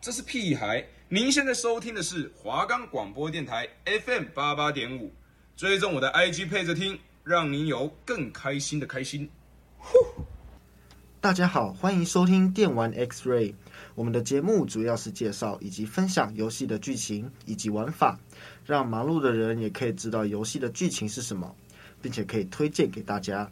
这是屁孩。您现在收听的是华冈广播电台 FM 八八点五，追踪我的 IG 配着听，让您有更开心的开心。呼！大家好，欢迎收听电玩 X-Ray。我们的节目主要是介绍以及分享游戏的剧情以及玩法，让忙碌的人也可以知道游戏的剧情是什么，并且可以推荐给大家。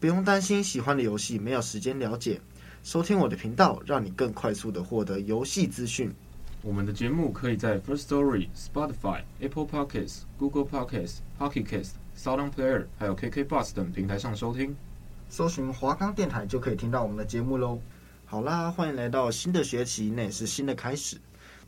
不用担心喜欢的游戏没有时间了解。收听我的频道，让你更快速的获得游戏资讯。我们的节目可以在 First Story、Spotify、Apple Podcasts、Google Podcasts、Pocket Casts、Sound Player 还有 KK Bus 等平台上收听。搜寻华冈电台就可以听到我们的节目喽。好啦，欢迎来到新的学期，那也是新的开始。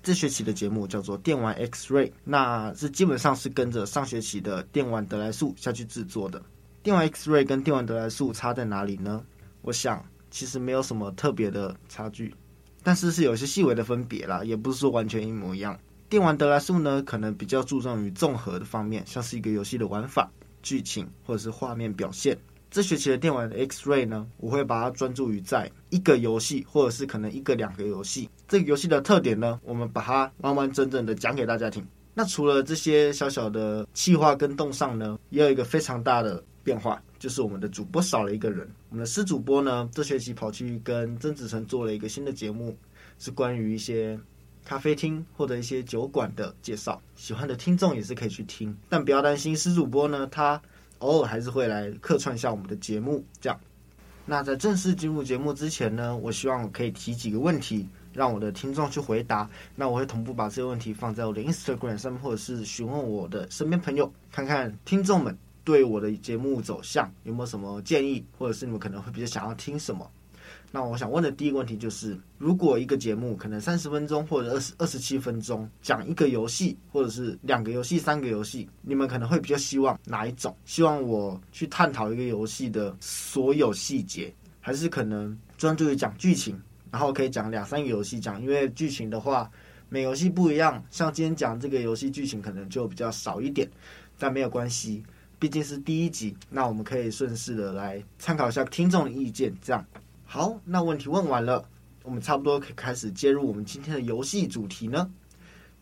这学期的节目叫做电玩 X-Ray，那是基本上是跟着上学期的电玩得来速下去制作的。电玩 X-Ray 跟电玩得来速差在哪里呢？我想其实没有什么特别的差距，但是是有些细微的分别啦，也不是说完全一模一样。电玩得来速呢，可能比较注重于综合的方面，像是一个游戏的玩法、剧情或者是画面表现。这学期的电玩 X-Ray 呢，我会把它专注于在一个游戏，或者是可能一个两个游戏。这个游戏的特点呢，我们把它完完整整的讲给大家听。那除了这些小小的气化跟动上呢，也有一个非常大的变化，就是我们的主播少了一个人。我们的师主播呢，这学期跑去跟曾子成做了一个新的节目，是关于一些咖啡厅或者一些酒馆的介绍。喜欢的听众也是可以去听，但不要担心，师主播呢，他。偶尔还是会来客串一下我们的节目，这样。那在正式进入节目之前呢，我希望我可以提几个问题，让我的听众去回答。那我会同步把这个问题放在我的 Instagram 上面，或者是询问我的身边朋友，看看听众们对我的节目走向有没有什么建议，或者是你们可能会比较想要听什么。那我想问的第一个问题就是，如果一个节目可能三十分钟或者二十二十七分钟讲一个游戏，或者是两个游戏、三个游戏，你们可能会比较希望哪一种？希望我去探讨一个游戏的所有细节，还是可能专注于讲剧情，然后可以讲两三个游戏讲？因为剧情的话，每游戏不一样，像今天讲这个游戏剧情可能就比较少一点，但没有关系，毕竟是第一集，那我们可以顺势的来参考一下听众的意见，这样。好，那问题问完了，我们差不多可以开始接入我们今天的游戏主题呢。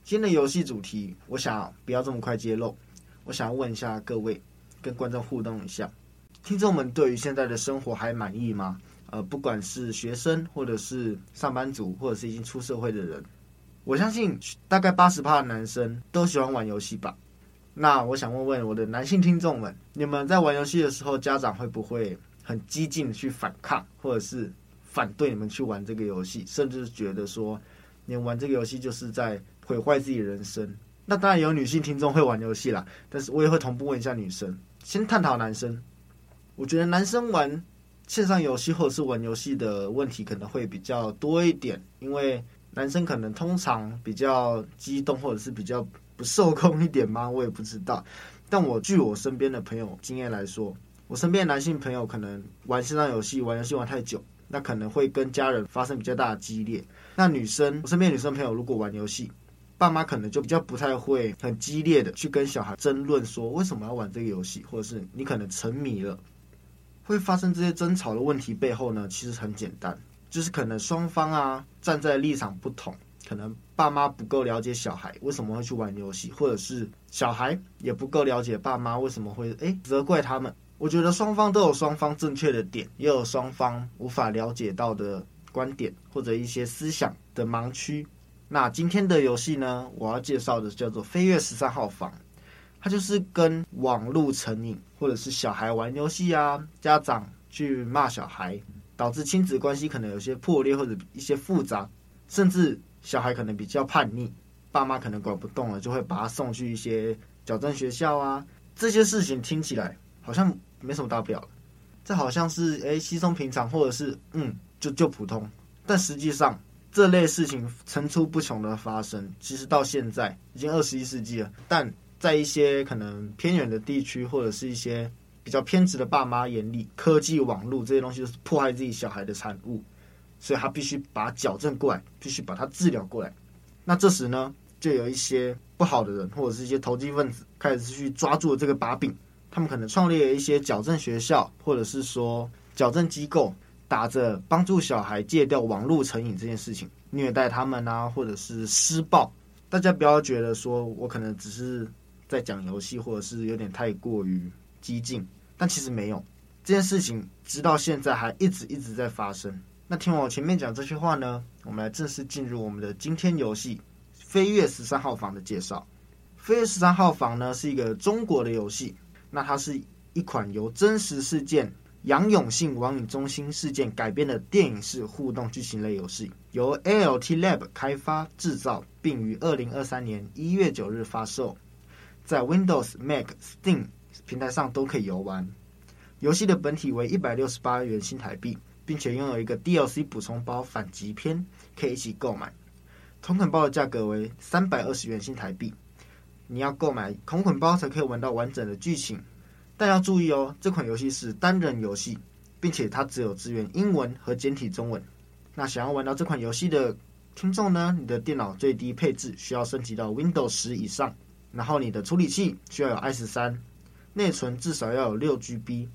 今天的游戏主题，我想不要这么快揭露，我想要问一下各位，跟观众互动一下，听众们对于现在的生活还满意吗？呃，不管是学生，或者是上班族，或者是已经出社会的人，我相信大概八十趴的男生都喜欢玩游戏吧。那我想问问我的男性听众们，你们在玩游戏的时候，家长会不会？很激进的去反抗，或者是反对你们去玩这个游戏，甚至觉得说，你们玩这个游戏就是在毁坏自己人生。那当然有女性听众会玩游戏啦，但是我也会同步问一下女生。先探讨男生，我觉得男生玩线上游戏或者是玩游戏的问题可能会比较多一点，因为男生可能通常比较激动，或者是比较不受控一点吗？我也不知道。但我据我身边的朋友经验来说。我身边男性朋友可能玩线上游戏，玩游戏玩太久，那可能会跟家人发生比较大的激烈。那女生，我身边女生朋友如果玩游戏，爸妈可能就比较不太会很激烈的去跟小孩争论说为什么要玩这个游戏，或者是你可能沉迷了，会发生这些争吵的问题背后呢，其实很简单，就是可能双方啊站在立场不同，可能爸妈不够了解小孩为什么会去玩游戏，或者是小孩也不够了解爸妈为什么会诶责怪他们。我觉得双方都有双方正确的点，也有双方无法了解到的观点或者一些思想的盲区。那今天的游戏呢，我要介绍的叫做《飞跃十三号房》，它就是跟网络成瘾或者是小孩玩游戏啊，家长去骂小孩，导致亲子关系可能有些破裂或者一些复杂，甚至小孩可能比较叛逆，爸妈可能管不动了，就会把他送去一些矫正学校啊。这些事情听起来好像。没什么大不了，这好像是诶稀松平常，或者是嗯就就普通，但实际上这类事情层出不穷的发生。其实到现在已经二十一世纪了，但在一些可能偏远的地区，或者是一些比较偏执的爸妈眼里，科技网络这些东西都是迫害自己小孩的产物，所以他必须把它矫正过来，必须把它治疗过来。那这时呢，就有一些不好的人，或者是一些投机分子，开始去抓住了这个把柄。他们可能创立了一些矫正学校，或者是说矫正机构，打着帮助小孩戒掉网络成瘾这件事情，虐待他们啊，或者是施暴。大家不要觉得说我可能只是在讲游戏，或者是有点太过于激进，但其实没有这件事情，直到现在还一直一直在发生。那听我前面讲这些话呢，我们来正式进入我们的今天游戏《飞跃十三号房》的介绍。《飞跃十三号房》呢是一个中国的游戏，那它是一款由真实事件。杨永信网瘾中心事件改编的电影式互动剧情类游戏，由 ALT Lab 开发制造，并于二零二三年一月九日发售，在 Windows、Mac、Steam 平台上都可以游玩。游戏的本体为一百六十八元新台币，并且拥有一个 DLC 补充包反击篇，可以一起购买。同捆包的价格为三百二十元新台币，你要购买同捆包才可以玩到完整的剧情。但要注意哦，这款游戏是单人游戏，并且它只有支援英文和简体中文。那想要玩到这款游戏的听众呢，你的电脑最低配置需要升级到 Windows 十以上，然后你的处理器需要有 i 十三，内存至少要有六 GB。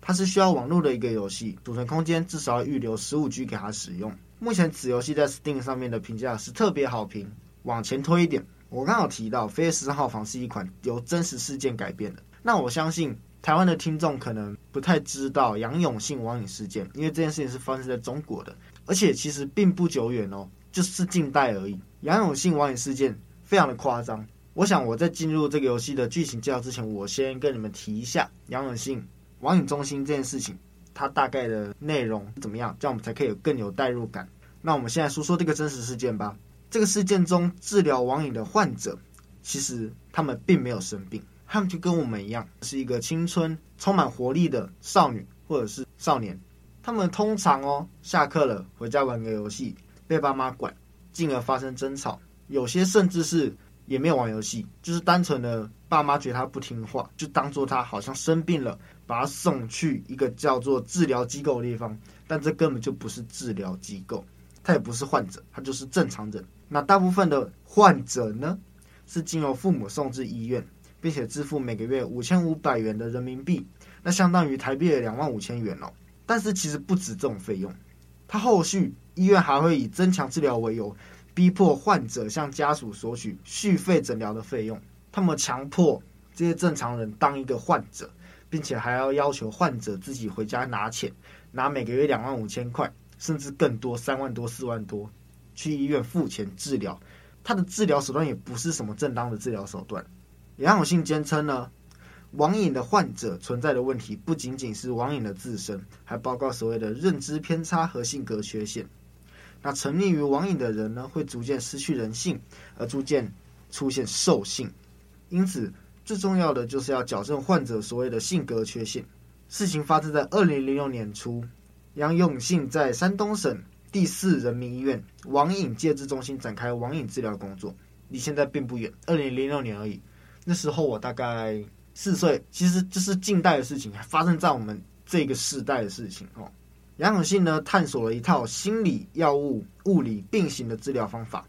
它是需要网络的一个游戏，储存空间至少要预留十五 G 给它使用。目前此游戏在 Steam 上面的评价是特别好评。往前推一点，我刚好提到《飞跃十三号房》是一款由真实事件改编的，那我相信。台湾的听众可能不太知道杨永信网瘾事件，因为这件事情是发生在中国的，而且其实并不久远哦，就是近代而已。杨永信网瘾事件非常的夸张。我想我在进入这个游戏的剧情介绍之前，我先跟你们提一下杨永信网瘾中心这件事情，它大概的内容怎么样，这样我们才可以有更有代入感。那我们现在说说这个真实事件吧。这个事件中治疗网瘾的患者，其实他们并没有生病。他们就跟我们一样，是一个青春充满活力的少女或者是少年。他们通常哦，下课了回家玩个游戏，被爸妈管，进而发生争吵。有些甚至是也没有玩游戏，就是单纯的爸妈觉得他不听话，就当做他好像生病了，把他送去一个叫做治疗机构的地方。但这根本就不是治疗机构，他也不是患者，他就是正常人。那大部分的患者呢，是经由父母送至医院。并且支付每个月五千五百元的人民币，那相当于台币的两万五千元哦。但是其实不止这种费用，他后续医院还会以增强治疗为由，逼迫患者向家属索取续费诊疗的费用。他们强迫这些正常人当一个患者，并且还要要求患者自己回家拿钱，拿每个月两万五千块，甚至更多三万多、四万多，去医院付钱治疗。他的治疗手段也不是什么正当的治疗手段。杨永信坚称呢，网瘾的患者存在的问题不仅仅是网瘾的自身，还包括所谓的认知偏差和性格缺陷。那沉溺于网瘾的人呢，会逐渐失去人性，而逐渐出现兽性。因此，最重要的就是要矫正患者所谓的性格缺陷。事情发生在二零零六年初，杨永信在山东省第四人民医院网瘾戒治中心展开网瘾治疗工作，离现在并不远，二零零六年而已。那时候我大概四岁，其实这是近代的事情，还发生在我们这个世代的事情哦。杨永信呢，探索了一套心理、药物、物理并行的治疗方法。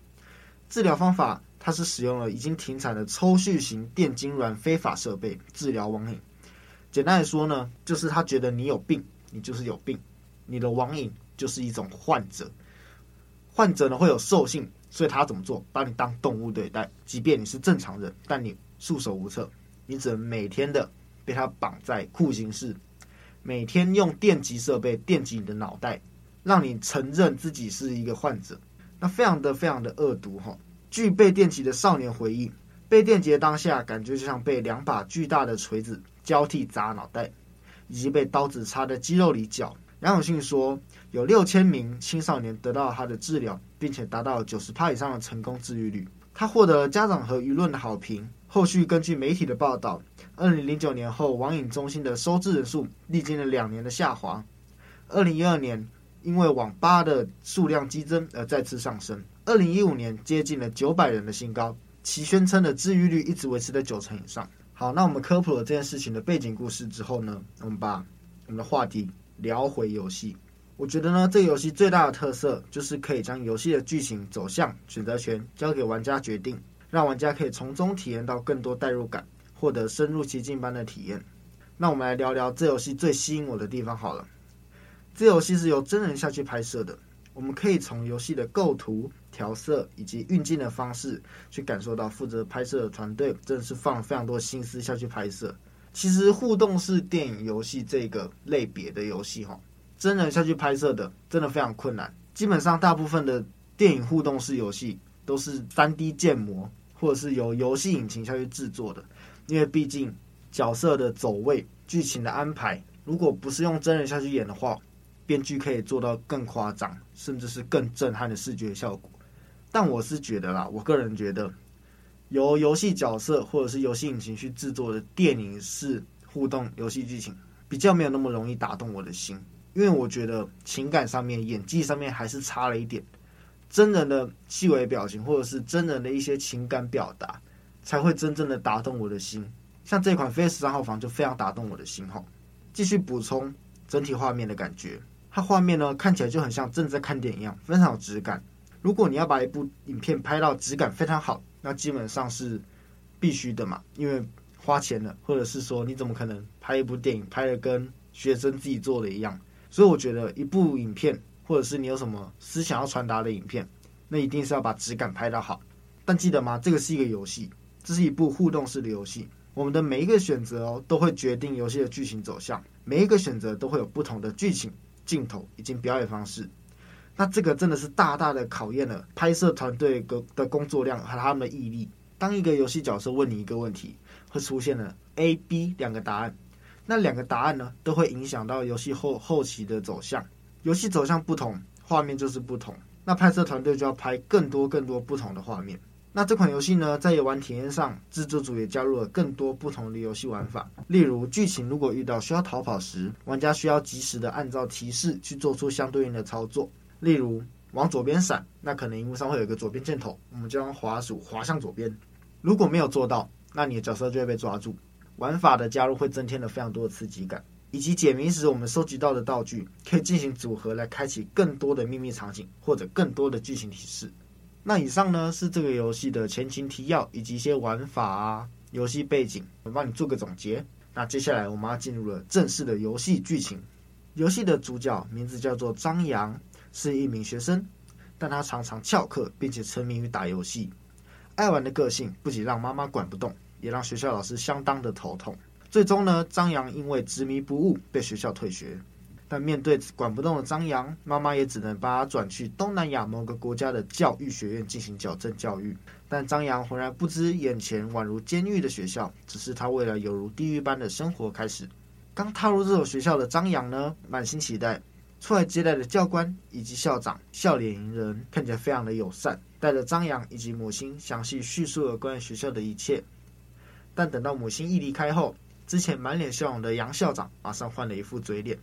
治疗方法，它是使用了已经停产的抽蓄型电痉挛非法设备治疗网瘾。简单来说呢，就是他觉得你有病，你就是有病，你的网瘾就是一种患者。患者呢会有兽性，所以他怎么做？把你当动物对待，即便你是正常人，但你。束手无策，你只能每天的被他绑在酷刑室，每天用电击设备电击你的脑袋，让你承认自己是一个患者。那非常的非常的恶毒哈。据被电击的少年回忆，被电击的当下感觉就像被两把巨大的锤子交替砸脑袋，以及被刀子插在肌肉里绞。杨永信说，有六千名青少年得到他的治疗，并且达到九十趴以上的成功治愈率。他获得家长和舆论的好评。后续根据媒体的报道，二零零九年后，网瘾中心的收治人数历经了两年的下滑。二零一二年，因为网吧的数量激增而再次上升。二零一五年，接近了九百人的新高，其宣称的治愈率一直维持在九成以上。好，那我们科普了这件事情的背景故事之后呢，我们把我们的话题聊回游戏。我觉得呢，这个游戏最大的特色就是可以将游戏的剧情走向选择权交给玩家决定。让玩家可以从中体验到更多代入感，获得深入其境般的体验。那我们来聊聊这游戏最吸引我的地方好了。这游戏是由真人下去拍摄的，我们可以从游戏的构图、调色以及运镜的方式，去感受到负责拍摄的团队真的是放了非常多心思下去拍摄。其实互动式电影游戏这个类别的游戏，哈，真人下去拍摄的真的非常困难。基本上大部分的电影互动式游戏都是 3D 建模，或者是由游戏引擎下去制作的，因为毕竟角色的走位、剧情的安排，如果不是用真人下去演的话，编剧可以做到更夸张，甚至是更震撼的视觉效果。但我是觉得啦，我个人觉得，由游戏角色或者是游戏引擎去制作的电影式互动游戏剧情，比较没有那么容易打动我的心，因为我觉得情感上面、演技上面还是差了一点。真人的细微表情，或者是真人的一些情感表达，才会真正的打动我的心。像这款《Face 三号房》就非常打动我的心哈。继续补充整体画面的感觉。它画面呢，看起来就很像正在看电影一样，非常有质感。如果你要把一部影片拍到质感非常好，那基本上是必须的嘛，因为花钱了，或者是说你怎么可能拍一部电影拍的跟学生自己做的一样？所以我觉得一部影片，或者是你有什么思想要传达的影片，那一定是要把质感拍到好。但记得吗？这个是一个游戏，这是一部互动式的游戏，我们的每一个选择哦，都会决定游戏的剧情走向，每一个选择都会有不同的剧情。镜头以及表演方式，那这个真的是大大的考验了拍摄团队的工作量和他们的毅力。当一个游戏角色问你一个问题，会出现了 A、B 两个答案，那两个答案呢，都会影响到游戏后后期的走向。游戏走向不同，画面就是不同。那拍摄团队就要拍更多更多不同的画面。那这款游戏呢，在游玩体验上，制作组也加入了更多不同的游戏玩法。例如，剧情如果遇到需要逃跑时，玩家需要及时的按照提示去做出相对应的操作。例如，往左边闪，那可能荧幕上会有一个左边箭头，我们就用滑鼠滑向左边。如果没有做到，那你的角色就会被抓住。玩法的加入会增添了非常多的刺激感，以及解谜时我们收集到的道具可以进行组合来开启更多的秘密场景或者更多的剧情提示。那以上呢，是这个游戏的前情提要以及一些玩法啊、游戏背景，我帮你做个总结。那接下来我们要进入了正式的游戏剧情。游戏的主角名字叫做张扬，是一名学生，但他常常翘课，并且沉迷于打游戏。爱玩的个性不仅让妈妈管不动，也让学校老师相当的头痛。最终呢，张扬因为执迷不悟，被学校退学。但面对管不动的张扬，妈妈也只能把他转去东南亚某个国家的教育学院进行矫正教育。但张扬浑然不知，眼前宛如监狱的学校，只是他为了有如地狱般的生活开始。刚踏入这所学校的张扬呢，满心期待，出来接待的教官以及校长笑脸迎人，看起来非常的友善，带着张扬以及母亲详细叙述了关于学校的一切。但等到母亲一离开后，之前满脸笑容的杨校长马上换了一副嘴脸。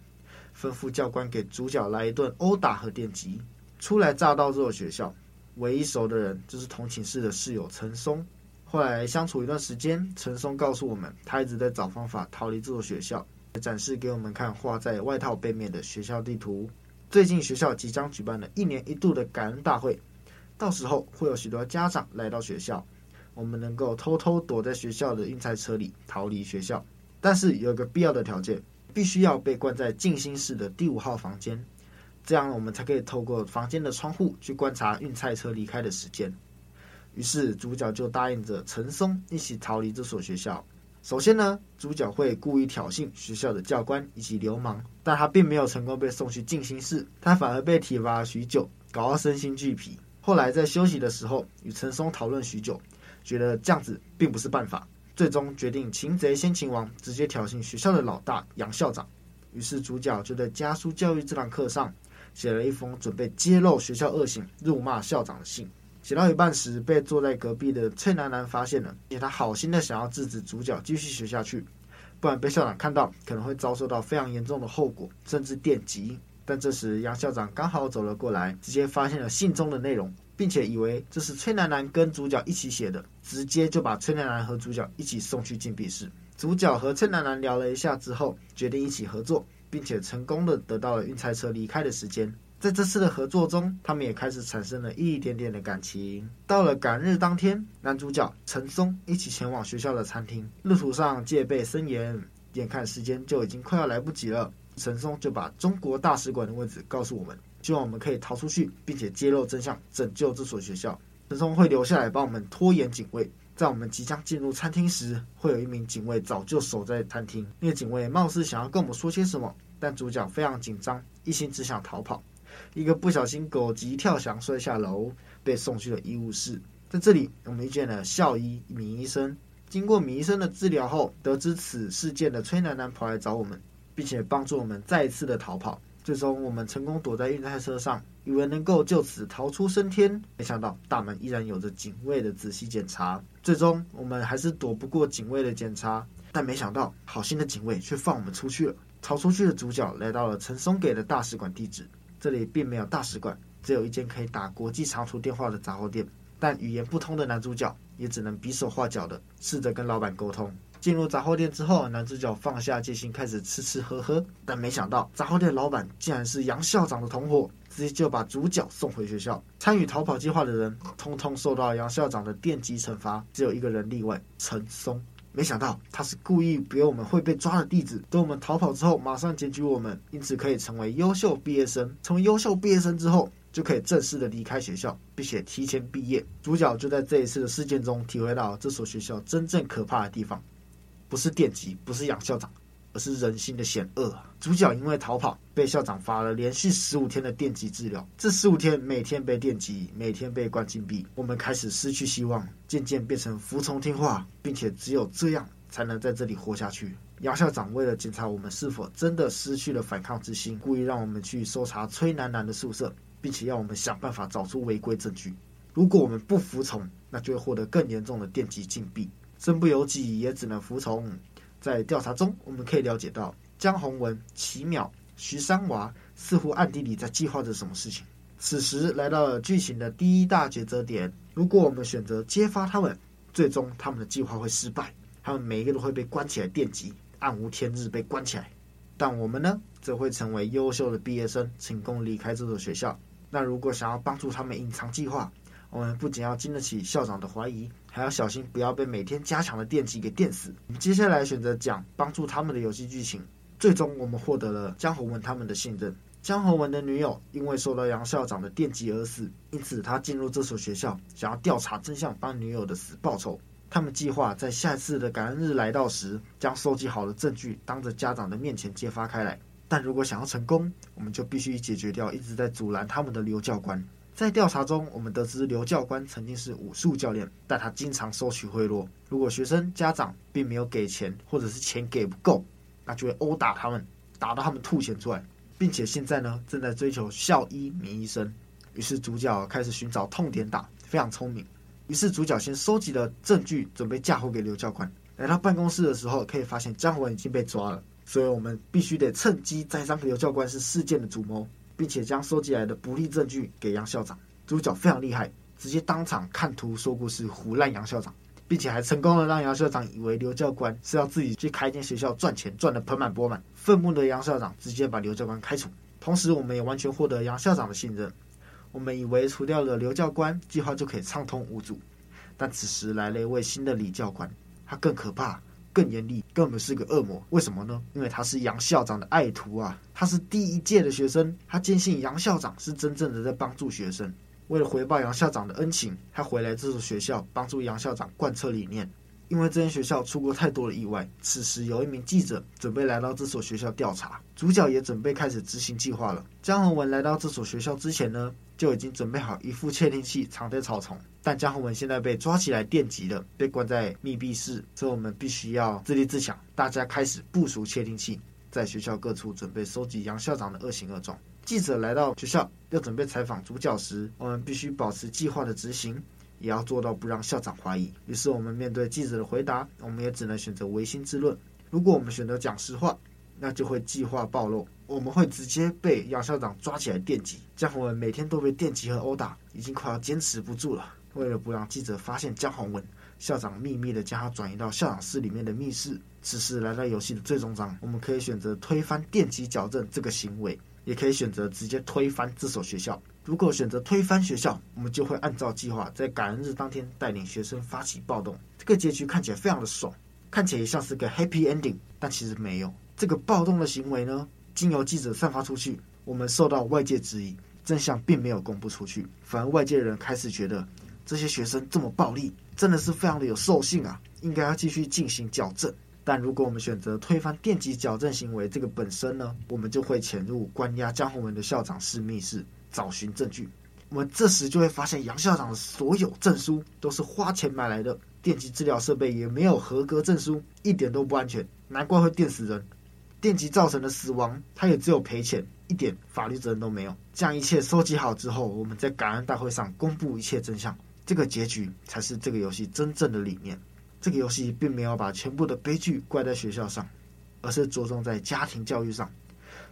吩咐教官给主角来一顿殴打和电击。初来乍到这所学校，唯一熟的人就是同寝室的室友陈松。后来相处一段时间，陈松告诉我们，他一直在找方法逃离这所学校，展示给我们看画在外套背面的学校地图。最近学校即将举办了一年一度的感恩大会，到时候会有许多家长来到学校，我们能够偷偷躲在学校的运菜车里逃离学校，但是有一个必要的条件。必须要被关在静心室的第五号房间，这样我们才可以透过房间的窗户去观察运菜车离开的时间。于是主角就答应着陈松一起逃离这所学校。首先呢，主角会故意挑衅学校的教官以及流氓，但他并没有成功被送去静心室，他反而被体罚了许久，搞到身心俱疲。后来在休息的时候与陈松讨论许久，觉得这样子并不是办法。最终决定擒贼先擒王，直接挑衅学校的老大杨校长。于是主角就在家书教育这堂课上写了一封准备揭露学校恶行、辱骂校长的信。写到一半时，被坐在隔壁的崔楠楠发现了，且他好心的想要制止主角继续写下去，不然被校长看到可能会遭受到非常严重的后果，甚至电击。但这时杨校长刚好走了过来，直接发现了信中的内容。并且以为这是崔楠楠跟主角一起写的，直接就把崔楠楠和主角一起送去禁闭室。主角和崔楠楠聊了一下之后，决定一起合作，并且成功的得到了运菜车离开的时间。在这次的合作中，他们也开始产生了一点点的感情。到了赶日当天，男主角陈松一起前往学校的餐厅，路途上戒备森严，眼看时间就已经快要来不及了。陈松就把中国大使馆的位置告诉我们，希望我们可以逃出去，并且揭露真相，拯救这所学校。陈松会留下来帮我们拖延警卫。在我们即将进入餐厅时，会有一名警卫早就守在餐厅。那个警卫貌似想要跟我们说些什么，但主角非常紧张，一心只想逃跑。一个不小心狗急跳墙摔下楼，被送去了医务室。在这里，我们遇见了校医米医生。经过米医生的治疗后，得知此事件的崔楠楠跑来找我们，并且帮助我们再一次的逃跑。最终，我们成功躲在运菜车上，以为能够就此逃出升天。没想到大门依然有着警卫的仔细检查。最终，我们还是躲不过警卫的检查。但没想到，好心的警卫却放我们出去了。逃出去的主角来到了陈松给的大使馆地址。这里并没有大使馆，只有一间可以打国际长途电话的杂货店。但语言不通的男主角也只能比手画脚的试着跟老板沟通。进入杂货店之后，男主角放下戒心，开始吃吃喝喝。但没想到，杂货店老板竟然是杨校长的同伙，直接就把主角送回学校。参与逃跑计划的人，通通受到杨校长的电击惩罚，只有一个人例外，陈松。没想到他是故意给我们会被抓的地址，等我们逃跑之后，马上检举我们，因此可以成为优秀毕业生。成为优秀毕业生之后，就可以正式的离开学校，并且提前毕业。主角就在这一次的事件中，体会到这所学校真正可怕的地方。不是电击，不是杨校长，而是人心的险恶。主角因为逃跑，被校长罚了连续十五天的电击治疗。这十五天，每天被电击，每天被关禁闭。我们开始失去希望，渐渐变成服从听话，并且只有这样才能在这里活下去。杨校长为了检查我们是否真的失去了反抗之心，故意让我们去搜查崔楠楠的宿舍，并且要我们想办法找出违规证据。如果我们不服从，那就会获得更严重的电击禁闭。身不由己，也只能服从。在调查中，我们可以了解到江宏文、奇淼、徐三娃似乎暗地里在计划着什么事情。此时来到了剧情的第一大抉择点：如果我们选择揭发他们，最终他们的计划会失败，他们每一个都会被关起来电击，暗无天日被关起来。但我们呢，则会成为优秀的毕业生，成功离开这所学校。那如果想要帮助他们隐藏计划，我们不仅要经得起校长的怀疑，还要小心不要被每天加强的电击给电死。我们接下来选择讲帮助他们的游戏剧情。最终，我们获得了江宏文他们的信任。江宏文的女友因为受到杨校长的电击而死，因此他进入这所学校，想要调查真相，帮女友的死报仇。他们计划在下次的感恩日来到时，将收集好的证据当着家长的面前揭发开来。但如果想要成功，我们就必须解决掉一直在阻拦他们的刘教官。在调查中，我们得知刘教官曾经是武术教练，但他经常收取贿赂。如果学生家长并没有给钱，或者是钱给不够，那就会殴打他们，打到他们吐血出来，并且现在呢，正在追求校医名医生。于是主角开始寻找痛点打，非常聪明。于是主角先收集了证据，准备嫁祸给刘教官。来到办公室的时候，可以发现江文已经被抓了，所以我们必须得趁机栽赃刘教官是事件的主谋。并且将收集来的不利证据给杨校长。主角非常厉害，直接当场看图说故事胡烂杨校长，并且还成功的让杨校长以为刘教官是要自己去开一间学校赚钱，赚得盆满钵满。愤怒的杨校长直接把刘教官开除。同时，我们也完全获得杨校长的信任。我们以为除掉了刘教官，计划就可以畅通无阻。但此时来了一位新的李教官，他更可怕。更严厉，根本是个恶魔。为什么呢？因为他是杨校长的爱徒啊！他是第一届的学生，他坚信杨校长是真正的在帮助学生。为了回报杨校长的恩情，他回来这所学校帮助杨校长贯彻理念。因为这间学校出过太多的意外，此时有一名记者准备来到这所学校调查，主角也准备开始执行计划了。江宏文来到这所学校之前呢，就已经准备好一副窃听器藏在草丛，但江宏文现在被抓起来电击了，被关在密闭室，所以我们必须要自立自强。大家开始部署窃听器，在学校各处准备收集杨校长的恶行恶状。记者来到学校要准备采访主角时，我们必须保持计划的执行，也要做到不让校长怀疑。于是我们面对记者的回答，我们也只能选择违心之论。如果我们选择讲实话，那就会计划暴露，我们会直接被杨校长抓起来电击。江宏文每天都被电击和殴打，已经快要坚持不住了。为了不让记者发现江宏文，校长秘密的将他转移到校长室里面的密室。此时来到游戏的最终章，我们可以选择推翻电击矫正这个行为，也可以选择直接推翻这所学校。如果选择推翻学校，我们就会按照计划在感恩日当天带领学生发起暴动。这个结局看起来非常的爽，看起来像是个 happy ending，但其实没有。这个暴动的行为呢，经由记者散发出去，我们受到外界质疑，真相并没有公布出去，反而外界人开始觉得这些学生这么暴力，真的是非常的有兽性啊，应该要继续进行矫正。但如果我们选择推翻电击矫正行为这个本身呢，我们就会潜入关押江宏文的校长室密室，找寻证据。我们这时就会发现，杨校长的所有证书都是花钱买来的，电击治疗设备也没有合格证书，一点都不安全，难怪会电死人。电击造成的死亡，他也只有赔钱，一点法律责任都没有。这样一切收集好之后，我们在感恩大会上公布一切真相，这个结局才是这个游戏真正的理念。这个游戏并没有把全部的悲剧怪在学校上，而是着重在家庭教育上。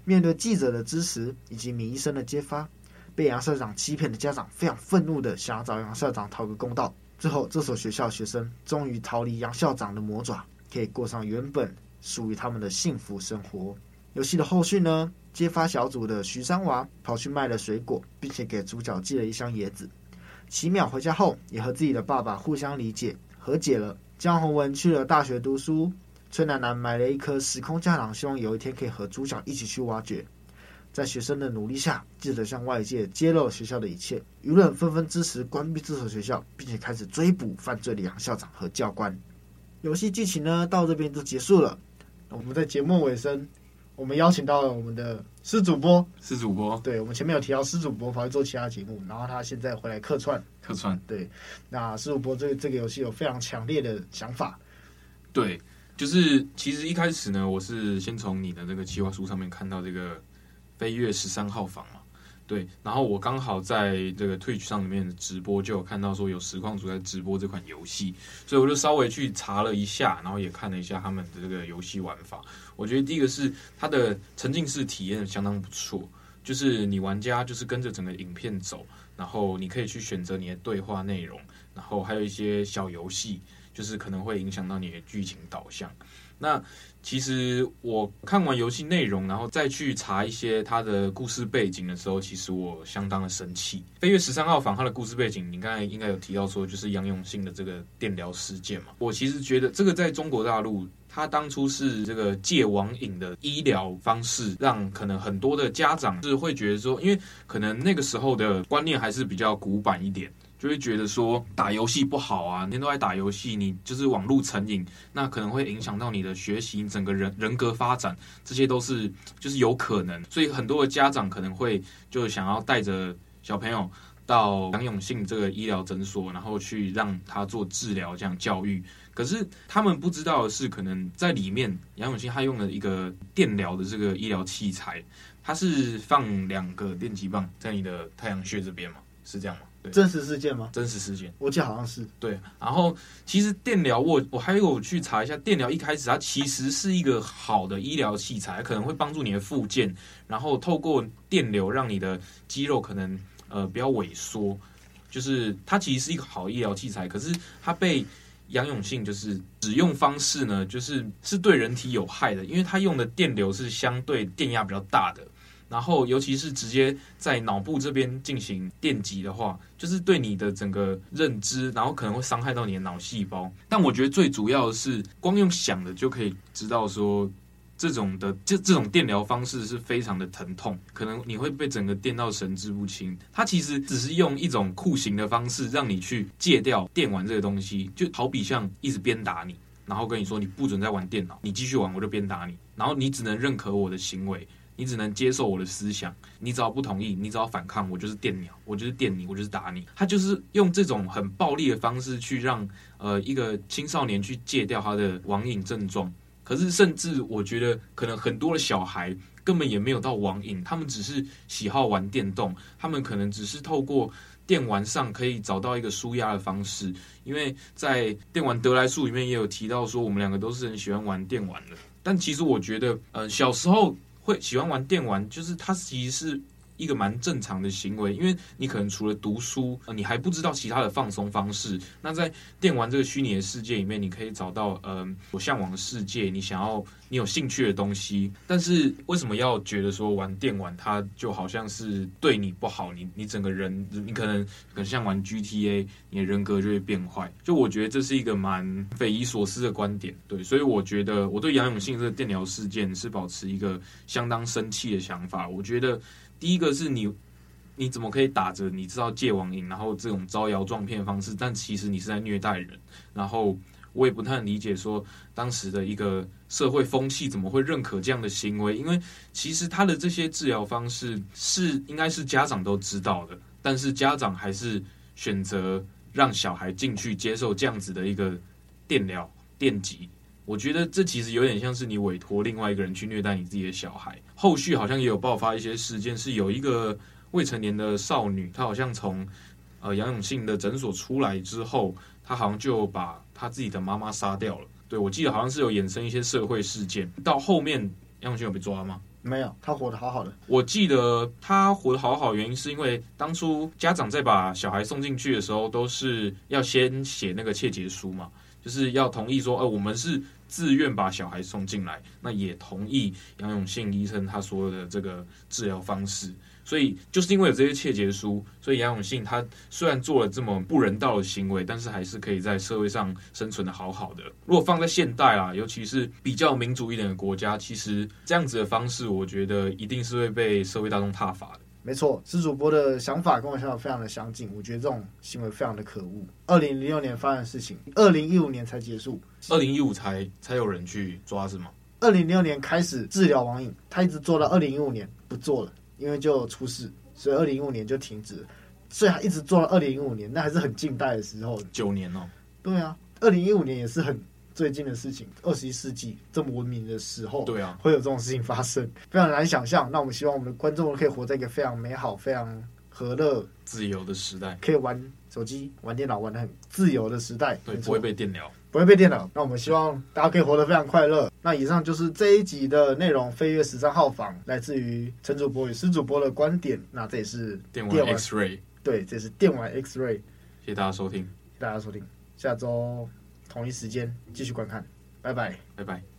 面对记者的支持以及米医生的揭发，被杨校长欺骗的家长非常愤怒的想要找杨校长讨个公道。最后，这所学校学生终于逃离杨校长的魔爪，可以过上原本属于他们的幸福生活。游戏的后续呢？揭发小组的徐三娃跑去卖了水果，并且给主角寄了一箱椰子。奇淼回家后，也和自己的爸爸互相理解，和解了。江宏文去了大学读书，崔楠楠买了一颗时空胶囊，希望有一天可以和主角一起去挖掘。在学生的努力下，记者向外界揭露学校的一切，舆论纷纷支持关闭这所学校，并且开始追捕犯罪的杨校长和教官。游戏剧情呢，到这边就结束了。我们在节目尾声，我们邀请到了我们的施主播，施主播，对，我们前面有提到施主播跑去做其他节目，然后他现在回来客串。客串，对，那师主播这个这个游戏有非常强烈的想法。对，就是其实一开始呢，我是先从你的这个计划书上面看到这个飞跃十三号房嘛，对，然后我刚好在这个 Twitch 上面直播就有看到说有实况主在直播这款游戏，所以我就稍微去查了一下，然后也看了一下他们的这个游戏玩法。我觉得第一个是它的沉浸式体验相当不错，就是你玩家就是跟着整个影片走。然后你可以去选择你的对话内容，然后还有一些小游戏，就是可能会影响到你的剧情导向。那其实我看完游戏内容，然后再去查一些它的故事背景的时候，其实我相当的生气。飞跃十三号房它的故事背景，你刚才应该有提到说，就是杨永信的这个电疗事件嘛。我其实觉得这个在中国大陆。他当初是这个戒网瘾的医疗方式，让可能很多的家长是会觉得说，因为可能那个时候的观念还是比较古板一点，就会觉得说打游戏不好啊，每天都在打游戏，你就是网络成瘾，那可能会影响到你的学习，整个人人格发展，这些都是就是有可能，所以很多的家长可能会就想要带着小朋友到杨永信这个医疗诊所，然后去让他做治疗，这样教育。可是他们不知道的是，可能在里面杨永信他用了一个电疗的这个医疗器材，他是放两个电击棒在你的太阳穴这边嘛？是这样吗？对，真实事件吗？真实事件，我记得好像是。对，然后其实电疗我我还有去查一下，电疗一开始它其实是一个好的医疗器材，可能会帮助你的复健，然后透过电流让你的肌肉可能呃不要萎缩，就是它其实是一个好医疗器材，可是它被。杨永信就是使用方式呢，就是是对人体有害的，因为他用的电流是相对电压比较大的，然后尤其是直接在脑部这边进行电击的话，就是对你的整个认知，然后可能会伤害到你的脑细胞。但我觉得最主要的是，光用想的就可以知道说。这种的这这种电疗方式是非常的疼痛，可能你会被整个电到神志不清。它其实只是用一种酷刑的方式让你去戒掉电玩这个东西，就好比像一直鞭打你，然后跟你说你不准再玩电脑，你继续玩我就鞭打你，然后你只能认可我的行为，你只能接受我的思想，你只要不同意，你只要反抗，我就是电鸟，我就是电你，我就是打你。他就是用这种很暴力的方式去让呃一个青少年去戒掉他的网瘾症状。可是，甚至我觉得，可能很多的小孩根本也没有到网瘾，他们只是喜好玩电动，他们可能只是透过电玩上可以找到一个舒压的方式。因为在电玩得来速里面也有提到说，我们两个都是很喜欢玩电玩的。但其实我觉得，呃，小时候会喜欢玩电玩，就是它其实是一个蛮正常的行为，因为你可能除了读书，你还不知道其他的放松方式。那在电玩这个虚拟的世界里面，你可以找到呃，我向往的世界，你想要你有兴趣的东西。但是为什么要觉得说玩电玩它就好像是对你不好？你你整个人，你可能可能像玩 GTA，你的人格就会变坏。就我觉得这是一个蛮匪夷所思的观点。对，所以我觉得我对杨永信这个电疗事件是保持一个相当生气的想法。我觉得。第一个是你，你怎么可以打着你知道戒网瘾，然后这种招摇撞骗方式，但其实你是在虐待人。然后我也不太理解说当时的一个社会风气怎么会认可这样的行为，因为其实他的这些治疗方式是应该是家长都知道的，但是家长还是选择让小孩进去接受这样子的一个电疗电击。我觉得这其实有点像是你委托另外一个人去虐待你自己的小孩。后续好像也有爆发一些事件，是有一个未成年的少女，她好像从呃杨永信的诊所出来之后，她好像就把她自己的妈妈杀掉了。对，我记得好像是有衍生一些社会事件。到后面杨永信有被抓吗？没有，他活得好好的。我记得他活得好好，原因是因为当初家长在把小孩送进去的时候，都是要先写那个切结书嘛。就是要同意说，呃，我们是自愿把小孩送进来，那也同意杨永信医生他说的这个治疗方式。所以就是因为有这些切结书，所以杨永信他虽然做了这么不人道的行为，但是还是可以在社会上生存的好好的。如果放在现代啊，尤其是比较民主一点的国家，其实这样子的方式，我觉得一定是会被社会大众挞伐的。没错，施主播的想法跟我想法非常的相近。我觉得这种行为非常的可恶。二零零六年发生的事情，二零一五年才结束，二零一五才才有人去抓是吗？二零零六年开始治疗网瘾，他一直做到二零一五年不做了，因为就出事，所以二零一五年就停止了。所以他一直做到二零一五年，那还是很近代的时候，九年哦。对啊，二零一五年也是很。最近的事情，二十一世纪这么文明的时候，对啊，会有这种事情发生，非常难想象。那我们希望我们的观众可以活在一个非常美好、非常和乐、自由的时代，可以玩手机、玩电脑、玩的很自由的时代。对，不会被电疗，不会被电脑。那我们希望大家可以活得非常快乐。那以上就是这一集的内容。飞跃十三号房来自于陈主播与施主播的观点。那这也是电玩 X Ray，对，这是电玩 X Ray。谢谢大家收听，谢谢大家收听，下周同一时间继续观看。拜拜，拜拜。